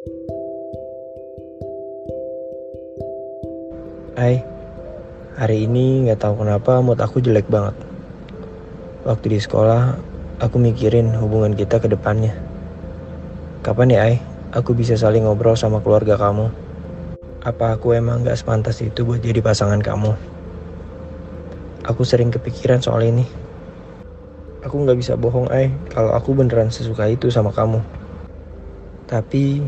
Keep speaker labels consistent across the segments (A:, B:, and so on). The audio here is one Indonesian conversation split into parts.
A: Hai, hari ini nggak tahu kenapa mood aku jelek banget. Waktu di sekolah, aku mikirin hubungan kita ke depannya. Kapan ya, Ai, aku bisa saling ngobrol sama keluarga kamu? Apa aku emang gak sepantas itu buat jadi pasangan kamu? Aku sering kepikiran soal ini. Aku nggak bisa bohong, Ai, kalau aku beneran sesuka itu sama kamu. Tapi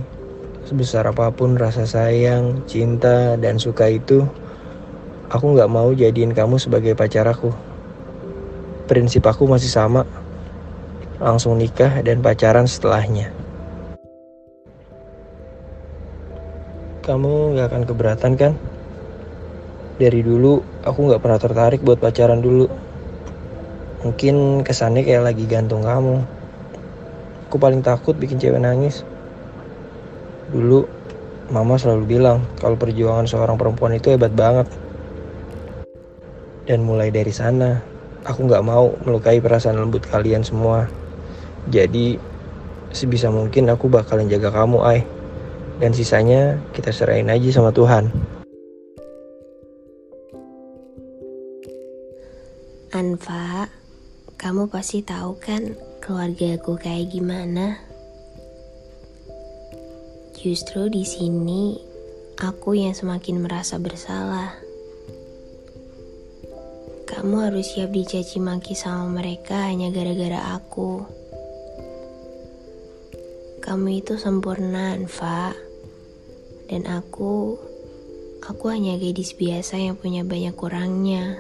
A: sebesar apa pun rasa sayang, cinta, dan suka itu, aku nggak mau jadiin kamu sebagai pacar aku. Prinsip aku masih sama, langsung nikah dan pacaran setelahnya. Kamu nggak akan keberatan kan? Dari dulu aku nggak pernah tertarik buat pacaran dulu. Mungkin kesannya kayak lagi gantung kamu. Aku paling takut bikin cewek nangis. Dulu mama selalu bilang kalau perjuangan seorang perempuan itu hebat banget. Dan mulai dari sana, aku nggak mau melukai perasaan lembut kalian semua. Jadi sebisa mungkin aku bakalan jaga kamu, Ai. Dan sisanya kita serahin aja sama Tuhan.
B: Anfa, kamu pasti tahu kan keluarga aku kayak gimana? Justru di sini aku yang semakin merasa bersalah. Kamu harus siap dicaci maki sama mereka hanya gara-gara aku. Kamu itu sempurna, Anfa. Dan aku, aku hanya gadis biasa yang punya banyak kurangnya.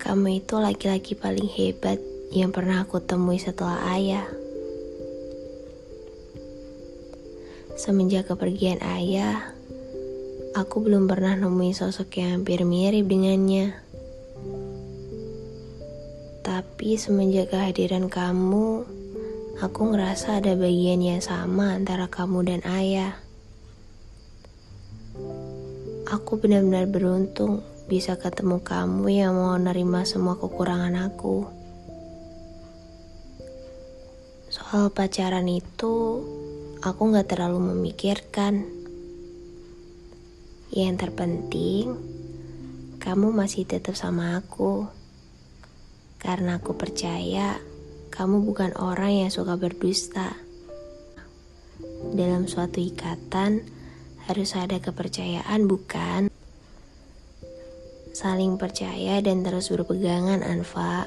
B: Kamu itu laki-laki paling hebat yang pernah aku temui setelah ayah. Semenjak kepergian ayah, aku belum pernah nemuin sosok yang hampir mirip dengannya. Tapi semenjak kehadiran kamu, aku ngerasa ada bagian yang sama antara kamu dan ayah. Aku benar-benar beruntung bisa ketemu kamu yang mau nerima semua kekurangan aku. Soal pacaran itu, aku gak terlalu memikirkan. Yang terpenting, kamu masih tetap sama aku. Karena aku percaya kamu bukan orang yang suka berdusta. Dalam suatu ikatan, harus ada kepercayaan, bukan? Saling percaya dan terus berpegangan, Anfa.